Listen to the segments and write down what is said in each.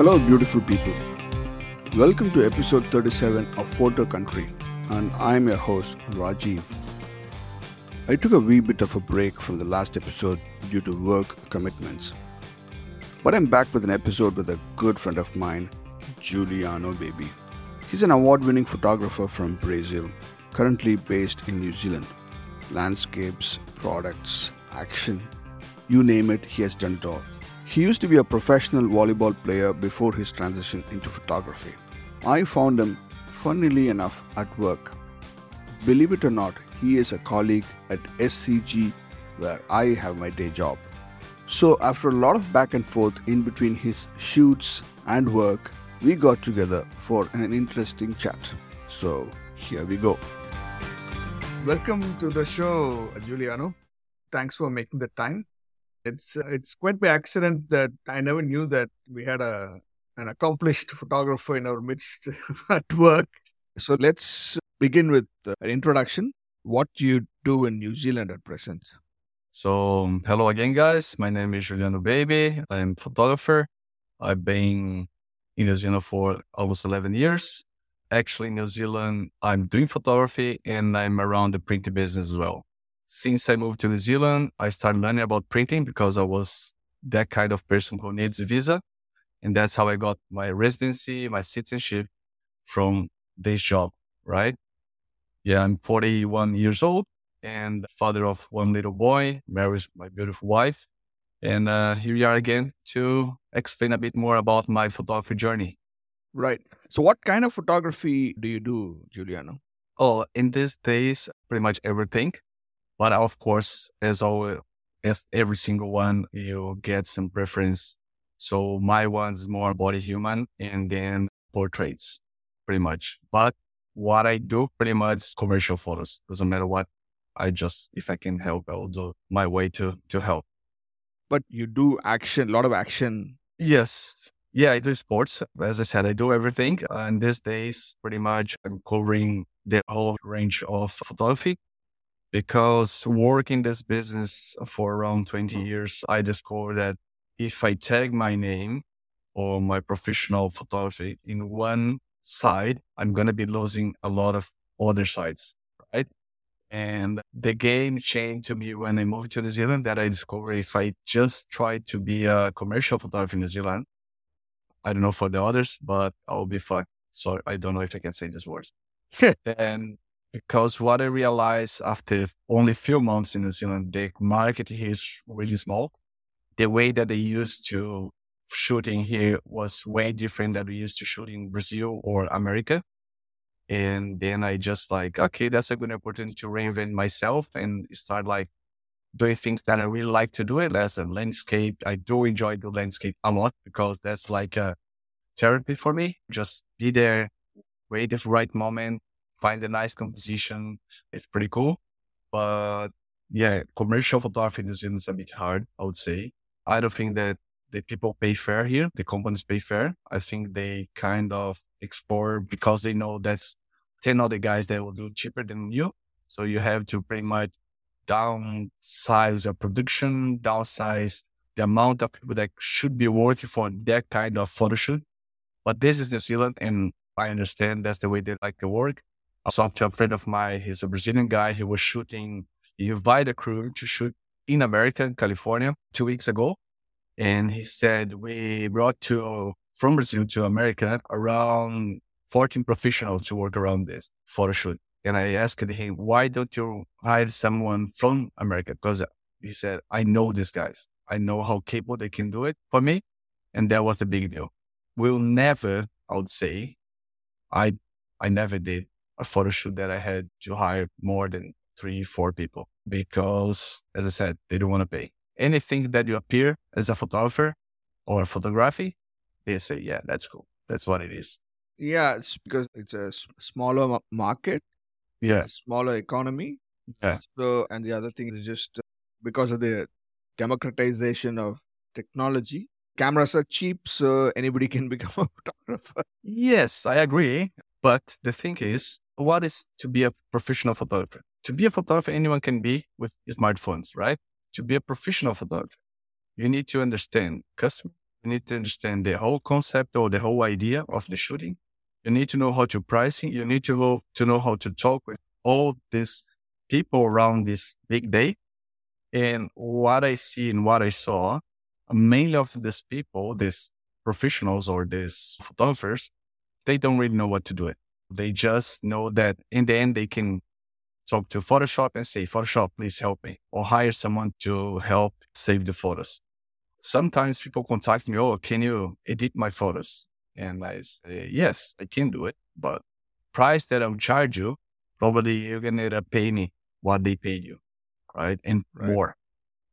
Hello, beautiful people. Welcome to episode 37 of Photo Country, and I'm your host, Rajiv. I took a wee bit of a break from the last episode due to work commitments. But I'm back with an episode with a good friend of mine, Juliano Baby. He's an award winning photographer from Brazil, currently based in New Zealand. Landscapes, products, action, you name it, he has done it all. He used to be a professional volleyball player before his transition into photography. I found him, funnily enough, at work. Believe it or not, he is a colleague at SCG where I have my day job. So, after a lot of back and forth in between his shoots and work, we got together for an interesting chat. So, here we go. Welcome to the show, Juliano. Thanks for making the time. It's uh, it's quite by accident that I never knew that we had a an accomplished photographer in our midst at work. So let's begin with uh, an introduction. What you do in New Zealand at present? So, um, hello again, guys. My name is Juliano Baby. I'm photographer. I've been in New Zealand for almost 11 years. Actually, in New Zealand, I'm doing photography and I'm around the printing business as well since I moved to New Zealand, I started learning about printing because I was that kind of person who needs a visa. And that's how I got my residency, my citizenship from this job, right? Yeah, I'm 41 years old and father of one little boy, married my beautiful wife. And uh, here we are again to explain a bit more about my photography journey. Right. So, what kind of photography do you do, Juliano? Oh, in these days, pretty much everything. But of course, as always, as every single one, you get some preference. So my one's more body human and then portraits pretty much. But what I do pretty much commercial photos. Doesn't matter what. I just, if I can help, I will do my way to, to help. But you do action, a lot of action. Yes. Yeah, I do sports. As I said, I do everything. And these days, pretty much I'm covering the whole range of photography because working this business for around 20 mm. years, I discovered that if I tag my name or my professional photography in one side, I'm going to be losing a lot of other sides, right? And the game changed to me when I moved to New Zealand that I discovered if I just try to be a commercial photographer in New Zealand, I don't know for the others, but I'll be fine. So I don't know if I can say these words. and because what I realized after only a few months in New Zealand, the market here is really small. The way that they used to shooting here was way different than we used to shoot in Brazil or America. And then I just like, okay, that's a good opportunity to reinvent myself and start like doing things that I really like to do it as a landscape. I do enjoy the landscape a lot because that's like a therapy for me. Just be there, wait the right moment, find a nice composition. It's pretty cool. But yeah, commercial photography in New Zealand is a bit hard, I would say. I don't think that the people pay fair here. The companies pay fair. I think they kind of explore because they know that's 10 other guys that will do cheaper than you. So you have to pretty much downsize your production, downsize the amount of people that should be worthy for that kind of photo shoot. But this is New Zealand and I understand that's the way they like to work. I talked to a friend of mine. He's a Brazilian guy. He was shooting, he invited a crew to shoot in America, in California, two weeks ago. And he said, we brought to, from Brazil to America around 14 professionals to work around this photo shoot. And I asked him, why don't you hire someone from America? Because he said, I know these guys. I know how capable they can do it for me. And that was the big deal. We'll never, I would say, I, I never did a photo shoot that I had to hire more than three, four people because, as I said, they don't want to pay. Anything that you appear as a photographer or photography, they say, yeah, that's cool. That's what it is. Yeah, it's because it's a smaller market. Yeah. Smaller economy. Yeah. So, and the other thing is just uh, because of the democratization of technology, cameras are cheap, so anybody can become a photographer. Yes, I agree. But the thing is, what is to be a professional photographer? To be a photographer, anyone can be with smartphones, right? To be a professional photographer, you need to understand customer, You need to understand the whole concept or the whole idea of the shooting. You need to know how to pricing. You need to know, to know how to talk with all these people around this big day. And what I see and what I saw, mainly of these people, these professionals or these photographers, they don't really know what to do it. They just know that in the end, they can talk to Photoshop and say, Photoshop, please help me, or hire someone to help save the photos. Sometimes people contact me, oh, can you edit my photos? And I say, yes, I can do it, but price that I'll charge you, probably you're going to pay me what they paid you, right? And right. more.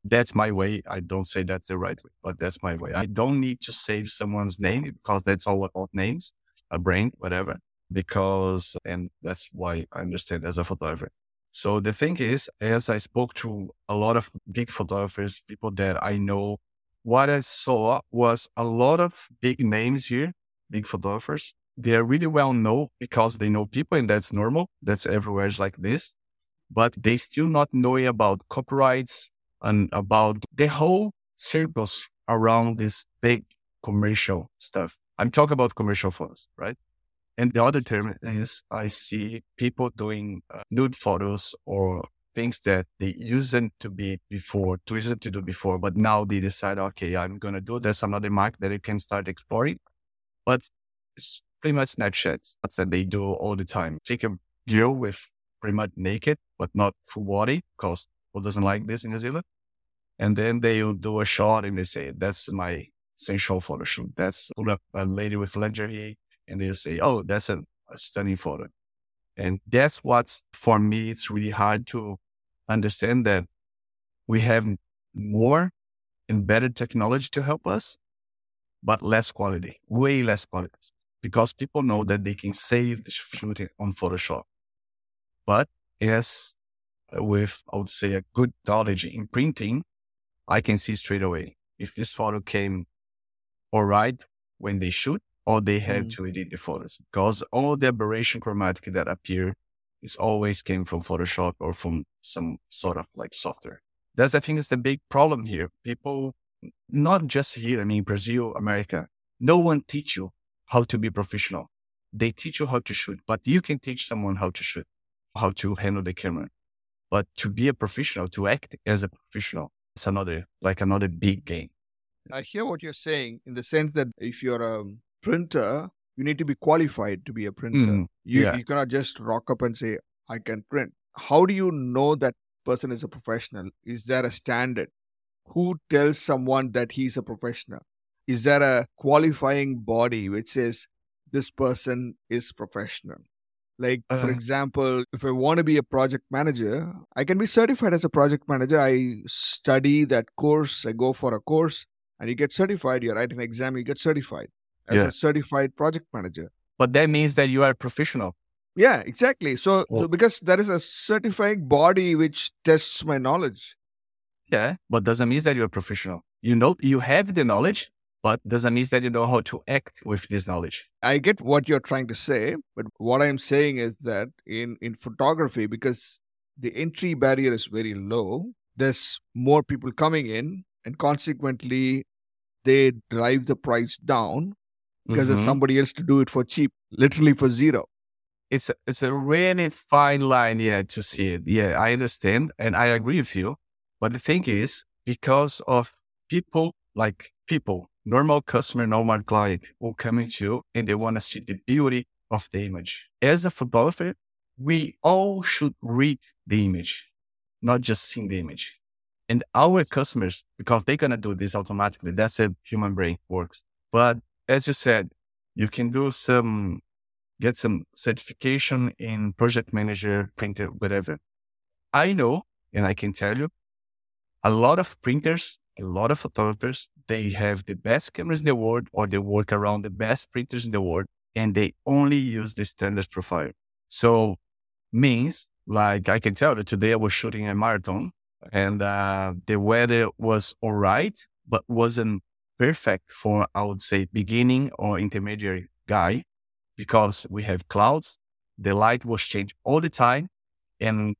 That's my way. I don't say that's the right way, but that's my way. I don't need to save someone's name because that's all about names, a brain, whatever, because, and that's why I understand as a photographer. So the thing is, as I spoke to a lot of big photographers, people that I know, what I saw was a lot of big names here, big photographers. They are really well known because they know people and that's normal. That's everywhere like this but they still not knowing about copyrights and about the whole circles around this big commercial stuff. I'm talking about commercial photos, right? And the other term is I see people doing uh, nude photos or things that they used to be before, to to do before, but now they decide, okay, I'm going to do this. another market that you can start exploring. But it's pretty much Snapchats. That's that they do all the time. Take a girl with pretty much naked, but not full body because who doesn't like this in New Zealand? And then they'll do a shot and they say, that's my sensual photo shoot. That's a lady with lingerie. And they'll say, oh, that's a, a stunning photo. And that's what's for me, it's really hard to understand that we have more and better technology to help us, but less quality, way less quality because people know that they can save the shooting on Photoshop. But yes, with, I would say, a good knowledge in printing, I can see straight away if this photo came all right when they shoot or they have mm. to edit the photos because all the aberration chromatic that appear is always came from Photoshop or from some sort of like software. That's, I think, is the big problem here. People, not just here, I mean, Brazil, America, no one teach you how to be professional. They teach you how to shoot, but you can teach someone how to shoot how to handle the camera. But to be a professional, to act as a professional, it's another, like another big game. I hear what you're saying in the sense that if you're a printer, you need to be qualified to be a printer. Mm, you, yeah. you cannot just rock up and say, I can print. How do you know that person is a professional? Is there a standard? Who tells someone that he's a professional? Is there a qualifying body which says this person is professional? Like, uh, for example, if I want to be a project manager, I can be certified as a project manager. I study that course, I go for a course, and you get certified. You write an exam, you get certified as yeah. a certified project manager. But that means that you are professional. Yeah, exactly. So, so because there is a certifying body which tests my knowledge. Yeah, but doesn't mean that you're professional. You know, you have the knowledge, but doesn't mean that you know how to act with this knowledge. I get what you're trying to say, but what I'm saying is that in, in photography, because the entry barrier is very low, there's more people coming in, and consequently, they drive the price down because mm-hmm. there's somebody else to do it for cheap, literally for zero. It's a, it's a really fine line, yeah, to see it. Yeah, I understand and I agree with you. But the thing is, because of people like people normal customer, normal client will come into you and they want to see the beauty of the image. As a photographer, we all should read the image, not just see the image. And our customers, because they're going to do this automatically, that's how human brain works. But as you said, you can do some, get some certification in project manager, printer, whatever. I know, and I can tell you, a lot of printers a lot of photographers, they have the best cameras in the world or they work around the best printers in the world and they only use the standard profile. So means like I can tell that today I was shooting a marathon and uh, the weather was all right, but wasn't perfect for, I would say, beginning or intermediary guy because we have clouds. The light was changed all the time. And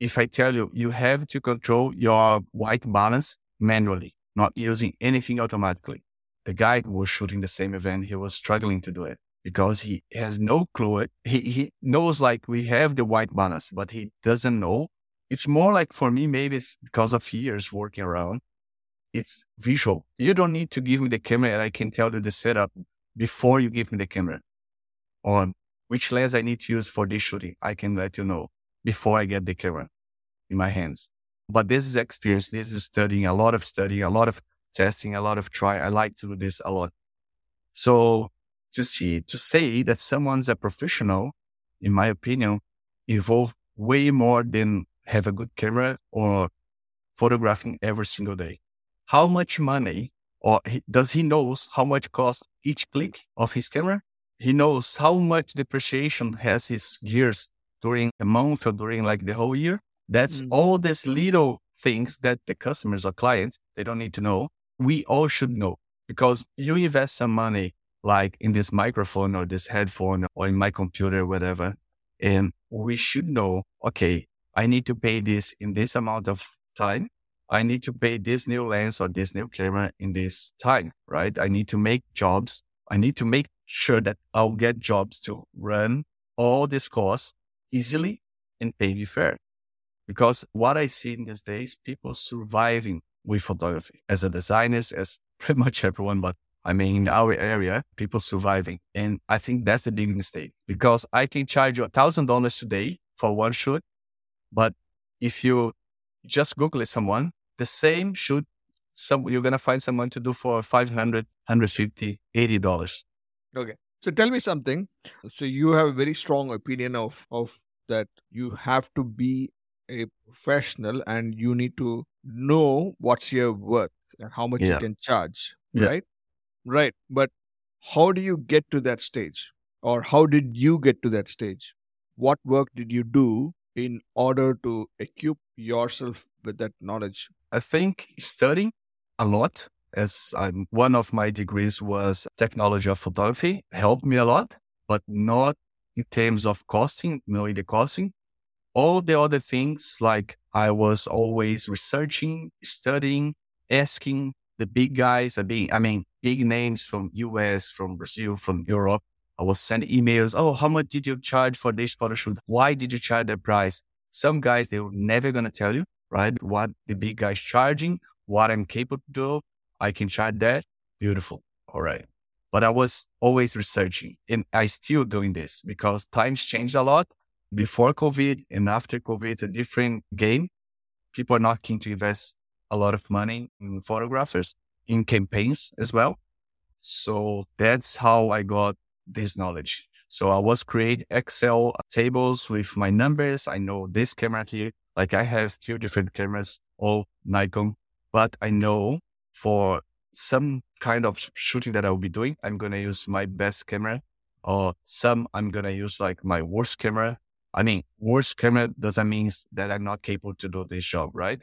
if I tell you, you have to control your white balance manually, not using anything automatically. the guy was shooting the same event, he was struggling to do it because he has no clue. He, he knows like we have the white balance, but he doesn't know. It's more like for me, maybe it's because of years working around. It's visual. You don't need to give me the camera and I can tell you the setup before you give me the camera on which lens I need to use for this shooting. I can let you know before I get the camera in my hands. But this is experience. This is studying, a lot of studying, a lot of testing, a lot of try. I like to do this a lot. So to see, to say that someone's a professional, in my opinion, involve way more than have a good camera or photographing every single day. How much money or he, does he knows how much cost each click of his camera? He knows how much depreciation has his gears during a month or during like the whole year. That's mm. all these little things that the customers or clients, they don't need to know. We all should know because you invest some money like in this microphone or this headphone or in my computer, whatever. And we should know, okay, I need to pay this in this amount of time. I need to pay this new lens or this new camera in this time, right? I need to make jobs. I need to make sure that I'll get jobs to run all these costs easily and pay me fair. Because what I see in these days, people surviving with photography as a designers, as pretty much everyone, but I mean, in our area, people surviving. And I think that's a big mistake because I can charge you a thousand dollars today for one shoot. But if you just Google someone, the same should some, you're going to find someone to do for 500, 150, 80 dollars. Okay. So tell me something. So you have a very strong opinion of, of that you have to be a professional and you need to know what's your worth and how much yeah. you can charge. Yeah. Right. Right. But how do you get to that stage? Or how did you get to that stage? What work did you do in order to equip yourself with that knowledge? I think studying a lot, as I'm, one of my degrees was technology of photography, helped me a lot, but not in terms of costing, knowing the costing. All the other things, like I was always researching, studying, asking the big guys, I mean, I mean, big names from US, from Brazil, from Europe. I was sending emails. Oh, how much did you charge for this photo shoot? Why did you charge that price? Some guys, they were never going to tell you, right? What the big guys charging, what I'm capable to do. I can charge that. Beautiful. All right. But I was always researching and I still doing this because times changed a lot before COVID and after COVID. It's a different game. People are not keen to invest a lot of money in photographers in campaigns as well. So that's how I got this knowledge. So I was create Excel tables with my numbers. I know this camera here, like I have two different cameras, all Nikon, but I know for some kind of shooting that I'll be doing, I'm going to use my best camera or some I'm going to use like my worst camera. I mean, worst camera doesn't mean that I'm not capable to do this job, right?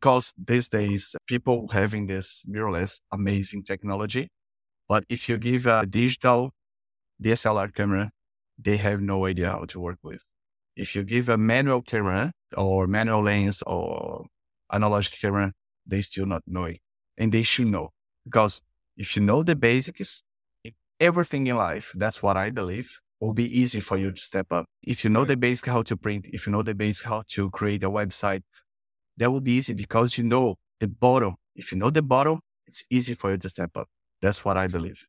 because these days people having this mirrorless amazing technology. But if you give a digital DSLR camera, they have no idea how to work with. If you give a manual camera or manual lens or analog camera, they still not know it. And they should know because if you know the basics, everything in life, that's what I believe, will be easy for you to step up. If you know the basics how to print, if you know the basics how to create a website, that will be easy because you know the bottom. If you know the bottom, it's easy for you to step up. That's what I believe.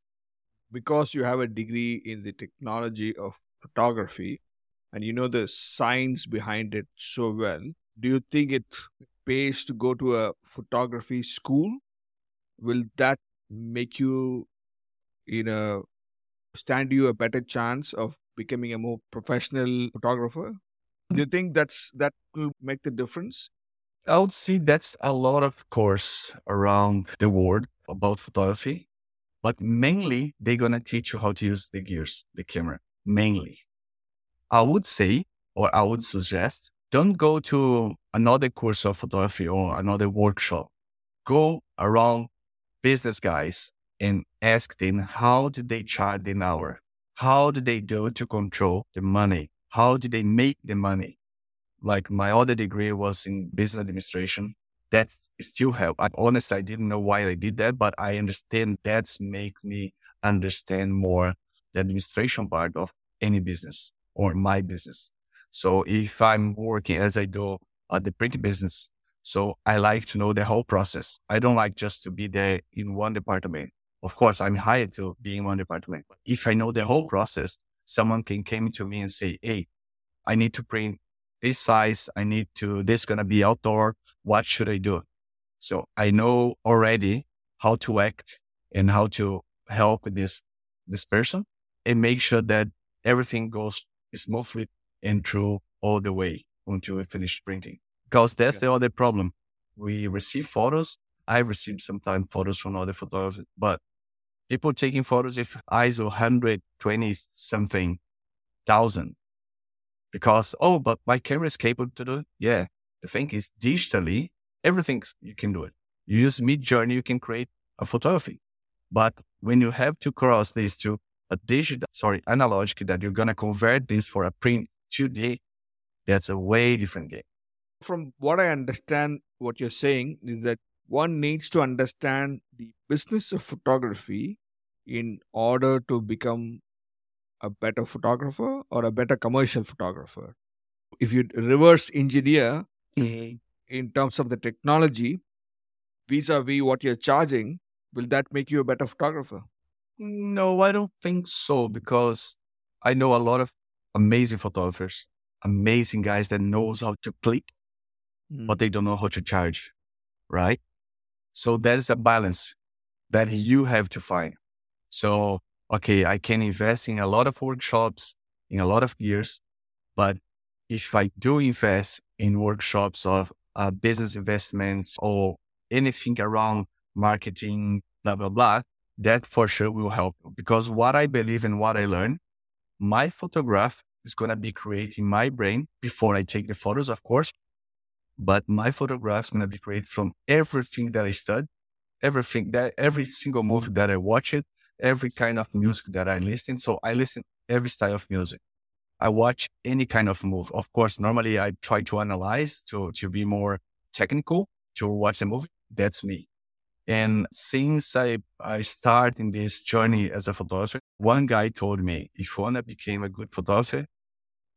Because you have a degree in the technology of photography and you know the science behind it so well, do you think it pays to go to a photography school? Will that make you you know, stand you a better chance of becoming a more professional photographer? Do you think that's that will make the difference? I would say that's a lot of course around the world about photography, but mainly they're going to teach you how to use the gears, the camera, mainly. I would say, or I would suggest, don't go to another course of photography or another workshop. Go around business guys and ask them how did they charge an hour? How did they do to control the money? How did they make the money? like my other degree was in business administration. That still help. I honestly, I didn't know why I did that, but I understand that's make me understand more the administration part of any business or my business. So if I'm working as I do at the print business, so I like to know the whole process. I don't like just to be there in one department. Of course, I'm hired to be in one department. But if I know the whole process, someone can come to me and say, Hey, I need to print this size. I need to, this going to be outdoor. What should I do? So I know already how to act and how to help this, this person and make sure that everything goes smoothly and through all the way until we finish printing. Because that's the other problem. We receive photos. I received sometimes photos from other photographers, but people taking photos with ISO 120 something thousand because, oh, but my camera is capable to do it. Yeah. The thing is digitally, everything you can do it. You use Midjourney, you can create a photography. But when you have to cross these to a digital, sorry, analog that you're going to convert this for a print 2D, that's a way different game. From what I understand, what you're saying is that one needs to understand the business of photography in order to become a better photographer or a better commercial photographer. If you reverse engineer mm-hmm. in terms of the technology vis a vis what you're charging, will that make you a better photographer? No, I don't think so because I know a lot of amazing photographers, amazing guys that knows how to click, mm. but they don't know how to charge, right? So there's a balance that you have to find. So okay, I can invest in a lot of workshops in a lot of years, but if I do invest in workshops of uh, business investments or anything around marketing, blah, blah, blah, that for sure will help. Because what I believe and what I learn, my photograph is going to be creating my brain before I take the photos, of course. But my photograph is going to be created from everything that I study, everything that every single movie that I watch it, every kind of music that I listen. So I listen every style of music. I watch any kind of movie. Of course, normally I try to analyze to, to be more technical to watch the movie. That's me. And since I, I started in this journey as a photographer, one guy told me, if you want to become a good photographer,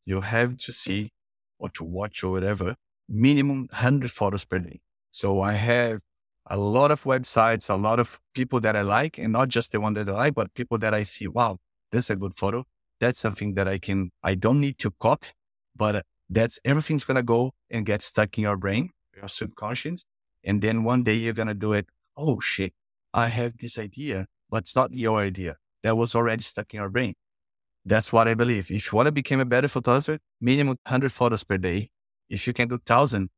you have to see or to watch or whatever, minimum 100 photos per day. So I have a lot of websites, a lot of people that I like, and not just the one that I like, but people that I see, wow, that's a good photo. That's something that I can, I don't need to copy, but uh, that's everything's going to go and get stuck in your brain, your subconscious. And then one day you're going to do it. Oh shit, I have this idea, but it's not your idea. That was already stuck in your brain. That's what I believe. If you want to become a better photographer, minimum 100 photos per day. If you can do 1000,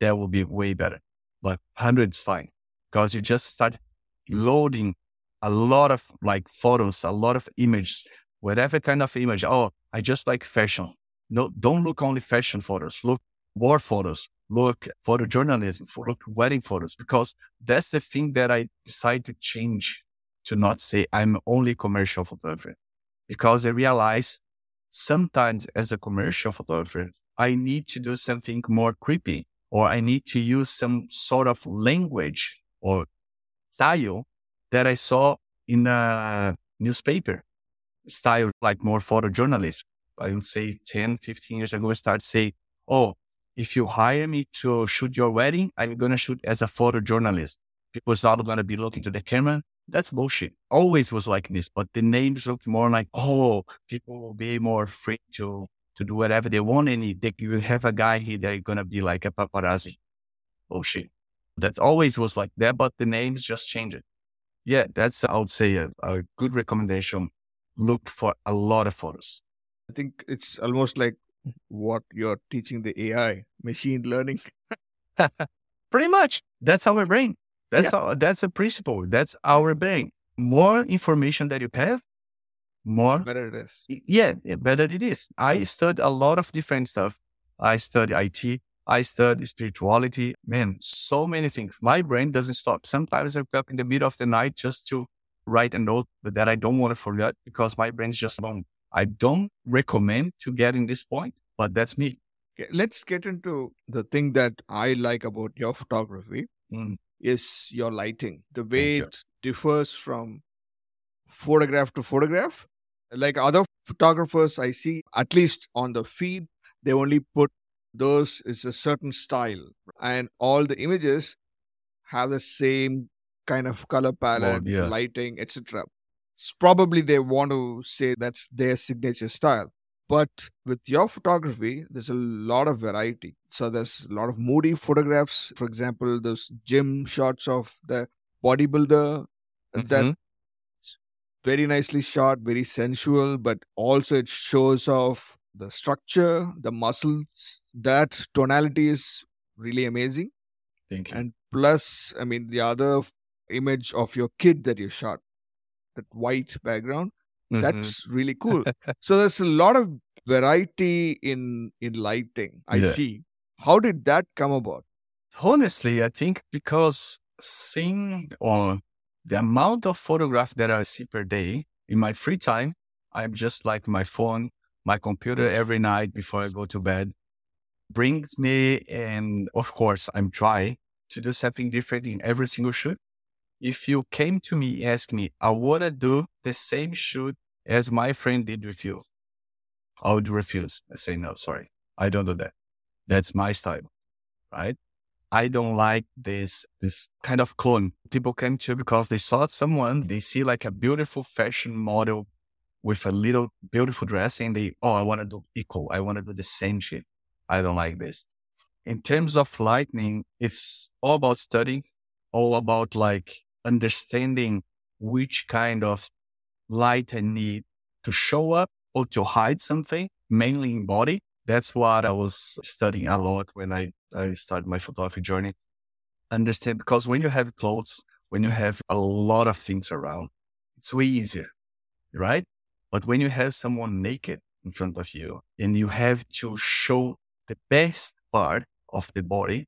that will be way better but 100 is fine because you just start loading a lot of like photos, a lot of images, whatever kind of image. Oh, I just like fashion. No, don't look only fashion photos. Look war photos. Look photojournalism. Look wedding photos because that's the thing that I decided to change to not say I'm only commercial photographer because I realize sometimes as a commercial photographer, I need to do something more creepy or I need to use some sort of language or style that I saw in a newspaper style, like more photojournalist. I would say 10, 15 years ago, I started say, Oh, if you hire me to shoot your wedding, I'm going to shoot as a photojournalist. People's not going to be looking to the camera. That's bullshit. Always was like this, but the names look more like, oh, people will be more free to to do whatever they want. And they, you have a guy here that's going to be like a paparazzi. Oh shit. That's always was like that, but the names just changed. It. Yeah, that's, I would say, a, a good recommendation. Look for a lot of photos. I think it's almost like what you're teaching the AI, machine learning. Pretty much. That's our brain. That's yeah. our, that's a principle. That's our brain. More information that you have, more better it is yeah, yeah better it is i studied a lot of different stuff i studied it i studied spirituality man so many things my brain doesn't stop sometimes i wake up in the middle of the night just to write a note that i don't want to forget because my brain's just long i don't recommend to get in this point but that's me let's get into the thing that I like about your photography Mm. is your lighting. The way it differs from photograph to photograph. Like other photographers I see, at least on the feed, they only put those is a certain style and all the images have the same kind of color palette, yeah. lighting, etc. It's probably they want to say that's their signature style. But with your photography, there's a lot of variety. So there's a lot of moody photographs. For example, those gym shots of the bodybuilder that Mhm. very nicely shot, very sensual, but also it shows off the structure, the muscles. That tonality is really amazing. Thank you. And plus, I mean, the other image of your kid that you shot, that white background, Mhm. that's really cool. so there's a lot of variety in in lighting. I Yeah. see. How did that come about? Honestly, I think because seeing or the amount of photographs that I see per day in my free time, I'm just like my phone, my computer every night before I go to bed brings me. And of course, I'm trying to do something different in every single shoot. If you came to me, ask me, I want to do the same shoot as my friend did with you, I would refuse. I say, no, sorry, I don't do that. That's my style, right? I don't like this this kind of clone. People come to because they saw someone, they see like a beautiful fashion model with a little beautiful dress and they, oh, I want to do equal. I want to do the same shit. I don't like this. In terms of lightning, it's all about studying, all about like understanding which kind of light I need to show up or to hide something, mainly in body. That's what I was studying a lot when I, I started my photography journey. Understand because when you have clothes, when you have a lot of things around, it's way easier, right? But when you have someone naked in front of you and you have to show the best part of the body,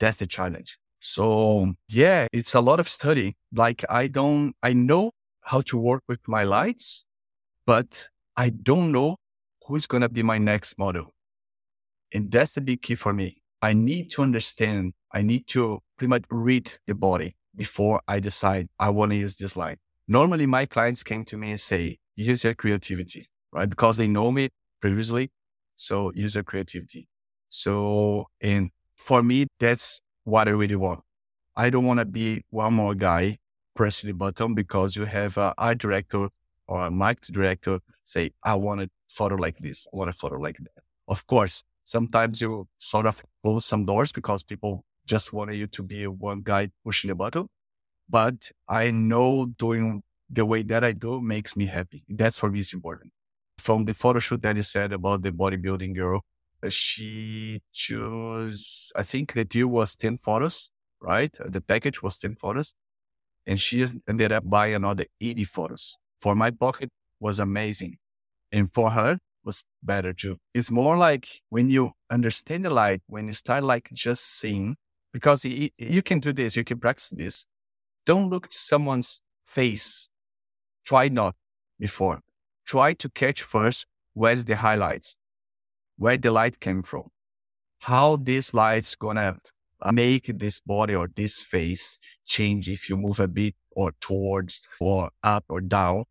that's the challenge. So yeah, it's a lot of study. Like I don't, I know how to work with my lights, but I don't know who's going to be my next model. And that's the big key for me. I need to understand, I need to pretty much read the body before I decide I want to use this light. Normally, my clients came to me and say, use your creativity, right? Because they know me previously. So use your creativity. So, and for me, that's what I really want. I don't want to be one more guy pressing the button because you have an art director or a mic director say, I want a photo like this. I want a photo like that. Of course, sometimes you sort of close some doors because people just wanted you to be one guy pushing the button. But I know doing the way that I do makes me happy. That's for me is important. From the photo shoot that you said about the bodybuilding girl, she chose, I think the deal was 10 photos, right? The package was 10 photos. And she ended up buying another 80 photos. For my pocket was amazing. And for her was better too. It's more like when you understand the light, when you start like just seeing, because you can do this, you can practice this. Don't look at someone's face. Try not before. Try to catch first where's the highlights, where the light came from, how this light's gonna uh, make this body or this face change if you move a bit or towards or up or down.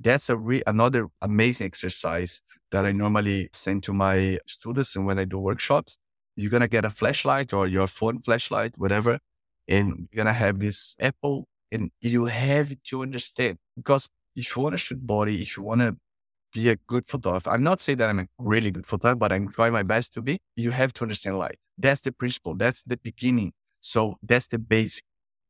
That's a re- another amazing exercise that I normally send to my students and when I do workshops. You're gonna get a flashlight or your phone flashlight, whatever, and you're gonna have this apple and you have to understand because if you want to shoot body, if you want to be a good photographer, I'm not saying that I'm a really good photographer, but I'm trying my best to be. You have to understand light. That's the principle. That's the beginning. So that's the basic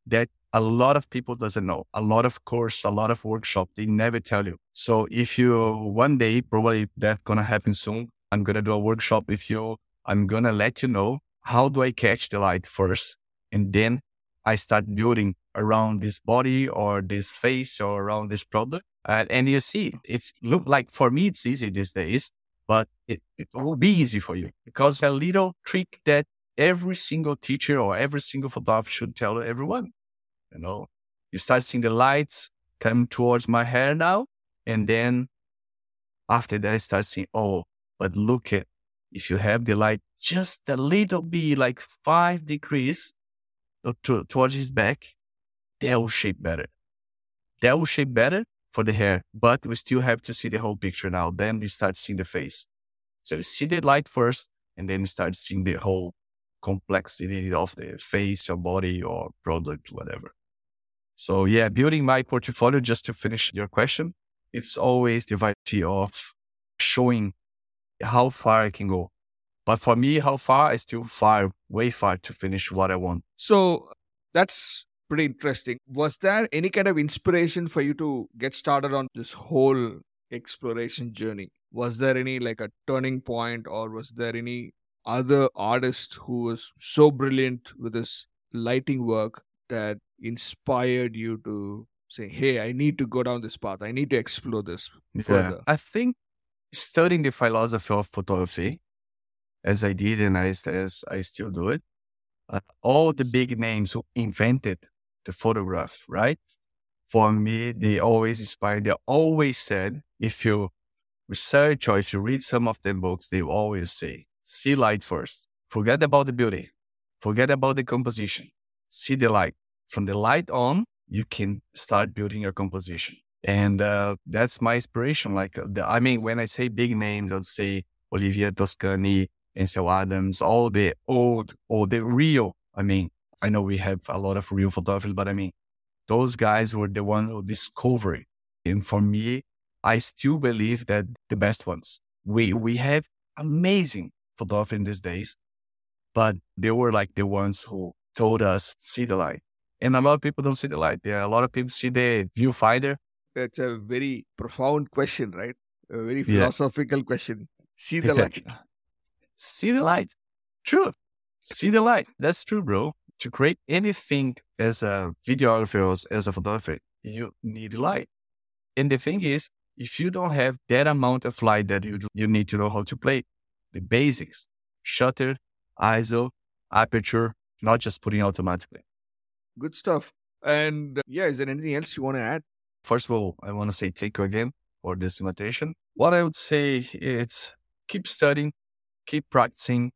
that a lot of people doesn't know. A lot of course, a lot of workshop, they never tell you. So if you one day, probably that's gonna happen soon. I'm gonna do a workshop with you. I'm gonna let you know how do I catch the light first, and then I start building around this body or this face or around this product. Uh, and you see, it's look like for me, it's easy these days, but it, it will be easy for you because a little trick that every single teacher or every single photographer should tell everyone. You know, you start seeing the lights come towards my hair now. And then after that, I start seeing, oh, but look at if you have the light just a little bit, like five degrees to, towards his back, that will shape better. That will shape better for the hair, but we still have to see the whole picture now. Then we start seeing the face. So see the light first, and then you start seeing the whole complexity of the face or body or product, whatever. So yeah, building my portfolio, just to finish your question, it's always the variety of showing how far I can go. But for me, how far I still far, way far to finish what I want. So that's pretty interesting. Was there any kind of inspiration for you to get started on this whole exploration journey? Was there any like a turning point, or was there any other artist who was so brilliant with his lighting work that inspired you to say, "Hey, I need to go down this path. I need to explore this further." Yeah. I think studying the philosophy of photography, as I did and as, as I still do it, uh, all the big names who invented the photograph, right? For me, they always inspired. They always said, if you research or if you read some of their books, they always say, see light first. Forget about the beauty. Forget about the composition. See the light. From the light on, you can start building your composition. And uh, that's my inspiration. Like, uh, the, I mean, when I say big names, I'd say Olivier Toscani, Ansel Adams, all the old, or the real. I mean, I know we have a lot of real photographers, but I mean, those guys were the ones who discovered. And for me, I still believe that the best ones. We we have amazing photographers in these days, but they were like the ones who told us see the light. And a lot of people don't see the light. There are a lot of people see the viewfinder. That's a very profound question, right? A very philosophical yeah. question. See the light. see the light. True. See the light. That's true, bro to create anything as a videographer or as a photographer, you need light. And the thing is, if you don't have that amount of light that you, you need to know how to play the basics, shutter, ISO, aperture, not just putting automatically. Good stuff. And uh, yeah, is there anything else you want to add? First of all, I want to say thank you again for this invitation. What I would say is keep studying, keep practicing,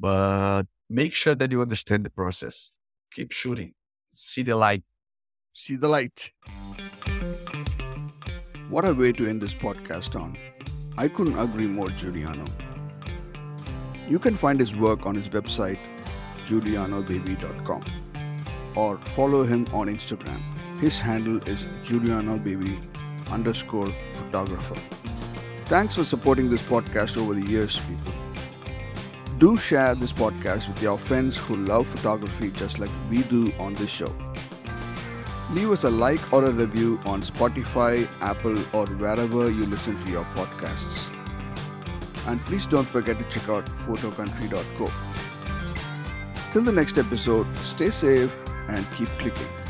but make sure that you understand the process. Keep shooting. See the light. See the light. What a way to end this podcast on. I couldn't agree more, Juliano. You can find his work on his website, julianobaby.com, or follow him on Instagram. His handle is julianobaby underscore photographer. Thanks for supporting this podcast over the years, people. Do share this podcast with your friends who love photography just like we do on this show. Leave us a like or a review on Spotify, Apple, or wherever you listen to your podcasts. And please don't forget to check out photocountry.co. Till the next episode, stay safe and keep clicking.